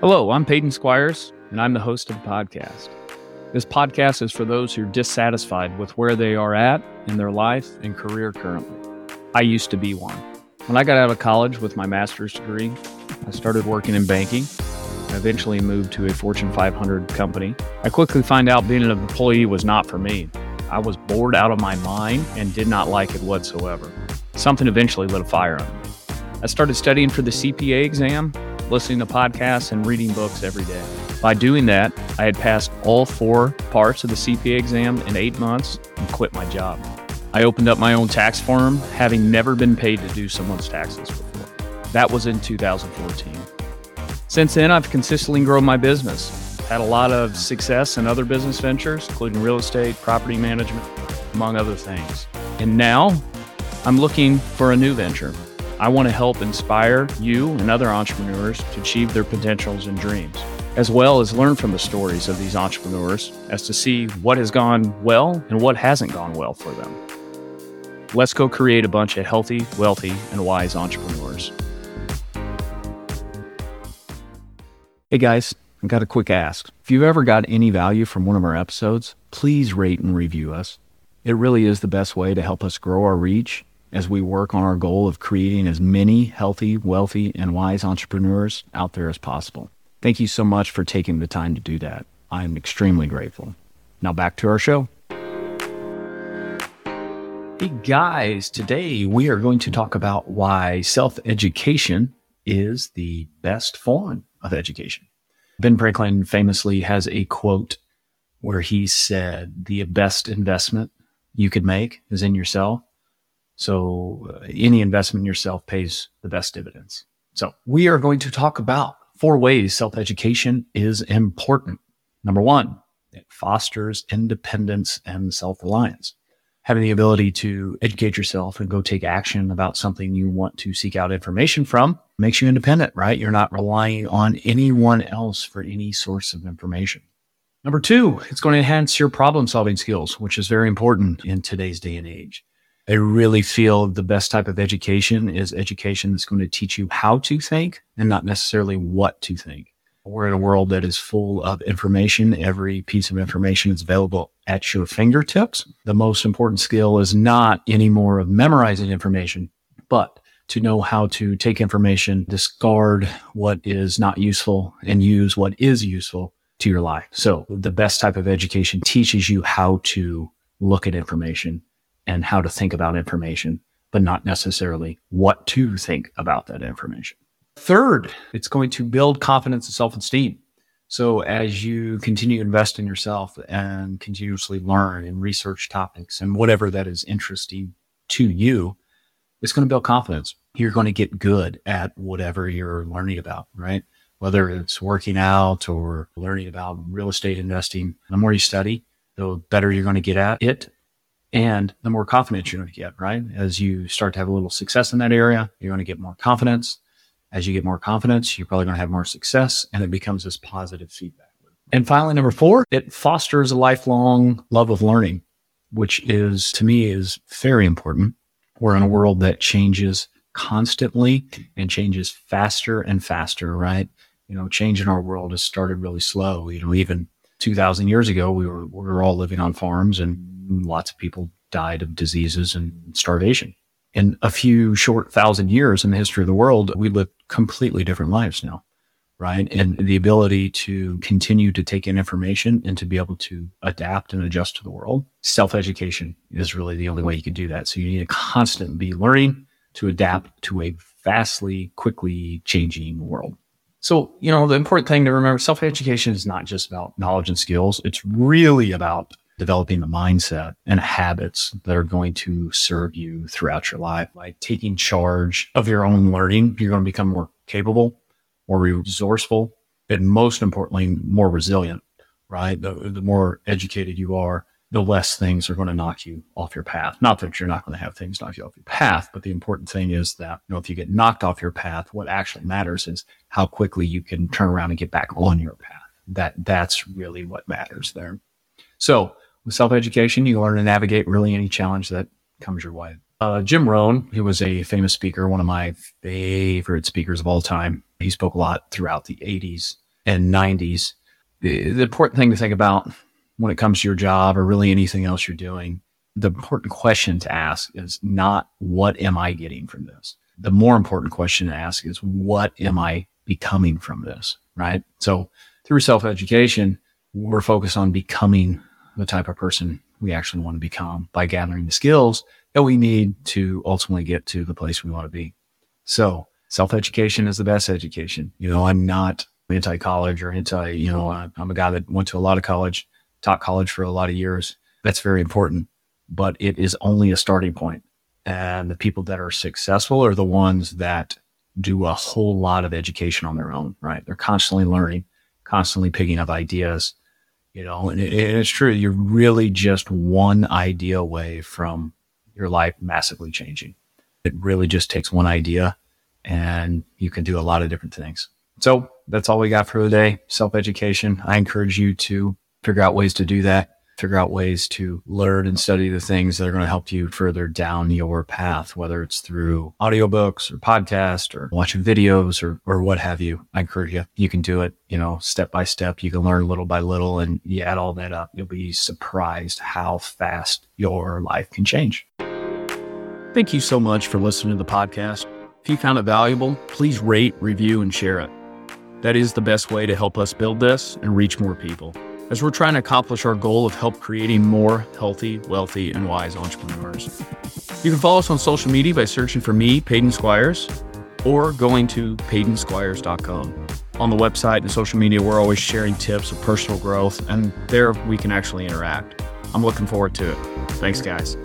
Hello, I'm Peyton Squires, and I'm the host of the podcast. This podcast is for those who are dissatisfied with where they are at in their life and career currently. I used to be one. When I got out of college with my master's degree, I started working in banking. I eventually moved to a Fortune 500 company. I quickly find out being an employee was not for me. I was bored out of my mind and did not like it whatsoever. Something eventually lit a fire under me. I started studying for the CPA exam, listening to podcasts, and reading books every day. By doing that, I had passed all four parts of the CPA exam in eight months and quit my job. I opened up my own tax firm, having never been paid to do someone's taxes before. That was in 2014. Since then, I've consistently grown my business, had a lot of success in other business ventures, including real estate, property management, among other things. And now I'm looking for a new venture. I want to help inspire you and other entrepreneurs to achieve their potentials and dreams, as well as learn from the stories of these entrepreneurs as to see what has gone well and what hasn't gone well for them. Let's go create a bunch of healthy, wealthy, and wise entrepreneurs. Hey guys, I've got a quick ask. If you've ever got any value from one of our episodes, please rate and review us. It really is the best way to help us grow our reach as we work on our goal of creating as many healthy, wealthy, and wise entrepreneurs out there as possible. Thank you so much for taking the time to do that. I am extremely grateful. Now back to our show. Hey guys, today we are going to talk about why self education is the best form of education. Ben Franklin famously has a quote where he said, The best investment you could make is in yourself. So uh, any investment in yourself pays the best dividends. So we are going to talk about four ways self education is important. Number one, it fosters independence and self reliance. Having the ability to educate yourself and go take action about something you want to seek out information from makes you independent, right? You're not relying on anyone else for any source of information. Number two, it's going to enhance your problem solving skills, which is very important in today's day and age. I really feel the best type of education is education that's going to teach you how to think and not necessarily what to think. We're in a world that is full of information. Every piece of information is available at your fingertips. The most important skill is not anymore of memorizing information, but to know how to take information, discard what is not useful and use what is useful to your life. So the best type of education teaches you how to look at information and how to think about information, but not necessarily what to think about that information. Third, it's going to build confidence and self esteem. So as you continue to invest in yourself and continuously learn and research topics and whatever that is interesting to you, it's going to build confidence. You're going to get good at whatever you're learning about, right? Whether it's working out or learning about real estate investing. The more you study, the better you're going to get at it and the more confidence you're going to get, right? As you start to have a little success in that area, you're going to get more confidence. As you get more confidence, you're probably going to have more success and it becomes this positive feedback. And finally, number four, it fosters a lifelong love of learning, which is to me is very important. We're in a world that changes constantly and changes faster and faster, right? You know, change in our world has started really slow. You know, even 2000 years ago, we were, we were all living on farms and lots of people died of diseases and starvation. In a few short thousand years in the history of the world, we live completely different lives now, right? And the ability to continue to take in information and to be able to adapt and adjust to the world. Self education is really the only way you can do that. So you need to constantly be learning to adapt to a vastly, quickly changing world. So, you know, the important thing to remember self education is not just about knowledge and skills. It's really about developing the mindset and habits that are going to serve you throughout your life. By taking charge of your own learning, you're going to become more capable, more resourceful, and most importantly, more resilient, right? The, the more educated you are, the less things are going to knock you off your path. Not that you're not going to have things knock you off your path, but the important thing is that, you know, if you get knocked off your path, what actually matters is how quickly you can turn around and get back on your path. That, that's really what matters there. So with self education, you learn to navigate really any challenge that comes your way. Uh, Jim Rohn, he was a famous speaker, one of my favorite speakers of all time. He spoke a lot throughout the 80s and 90s, the, the important thing to think about when it comes to your job or really anything else you're doing, the important question to ask is not what am I getting from this? The more important question to ask is what am I becoming from this? Right. So through self education, we're focused on becoming the type of person we actually want to become by gathering the skills that we need to ultimately get to the place we want to be. So self education is the best education. You know, I'm not anti college or anti, you know, I'm a guy that went to a lot of college, taught college for a lot of years. That's very important, but it is only a starting point. And the people that are successful are the ones that do a whole lot of education on their own, right? They're constantly learning, constantly picking up ideas, you know, and, it, and it's true. You're really just one idea away from your life massively changing. It really just takes one idea and you can do a lot of different things. So that's all we got for today. Self education. I encourage you to figure out ways to do that figure out ways to learn and study the things that are going to help you further down your path, whether it's through audiobooks or podcast or watching videos or, or what have you. I encourage you. You can do it, you know, step by step. You can learn little by little and you add all that up. You'll be surprised how fast your life can change. Thank you so much for listening to the podcast. If you found it valuable, please rate, review, and share it. That is the best way to help us build this and reach more people as we're trying to accomplish our goal of help creating more healthy, wealthy, and wise entrepreneurs. You can follow us on social media by searching for me, Peyton Squires, or going to PeytonSquires.com. On the website and social media, we're always sharing tips of personal growth, and there we can actually interact. I'm looking forward to it. Thanks, guys.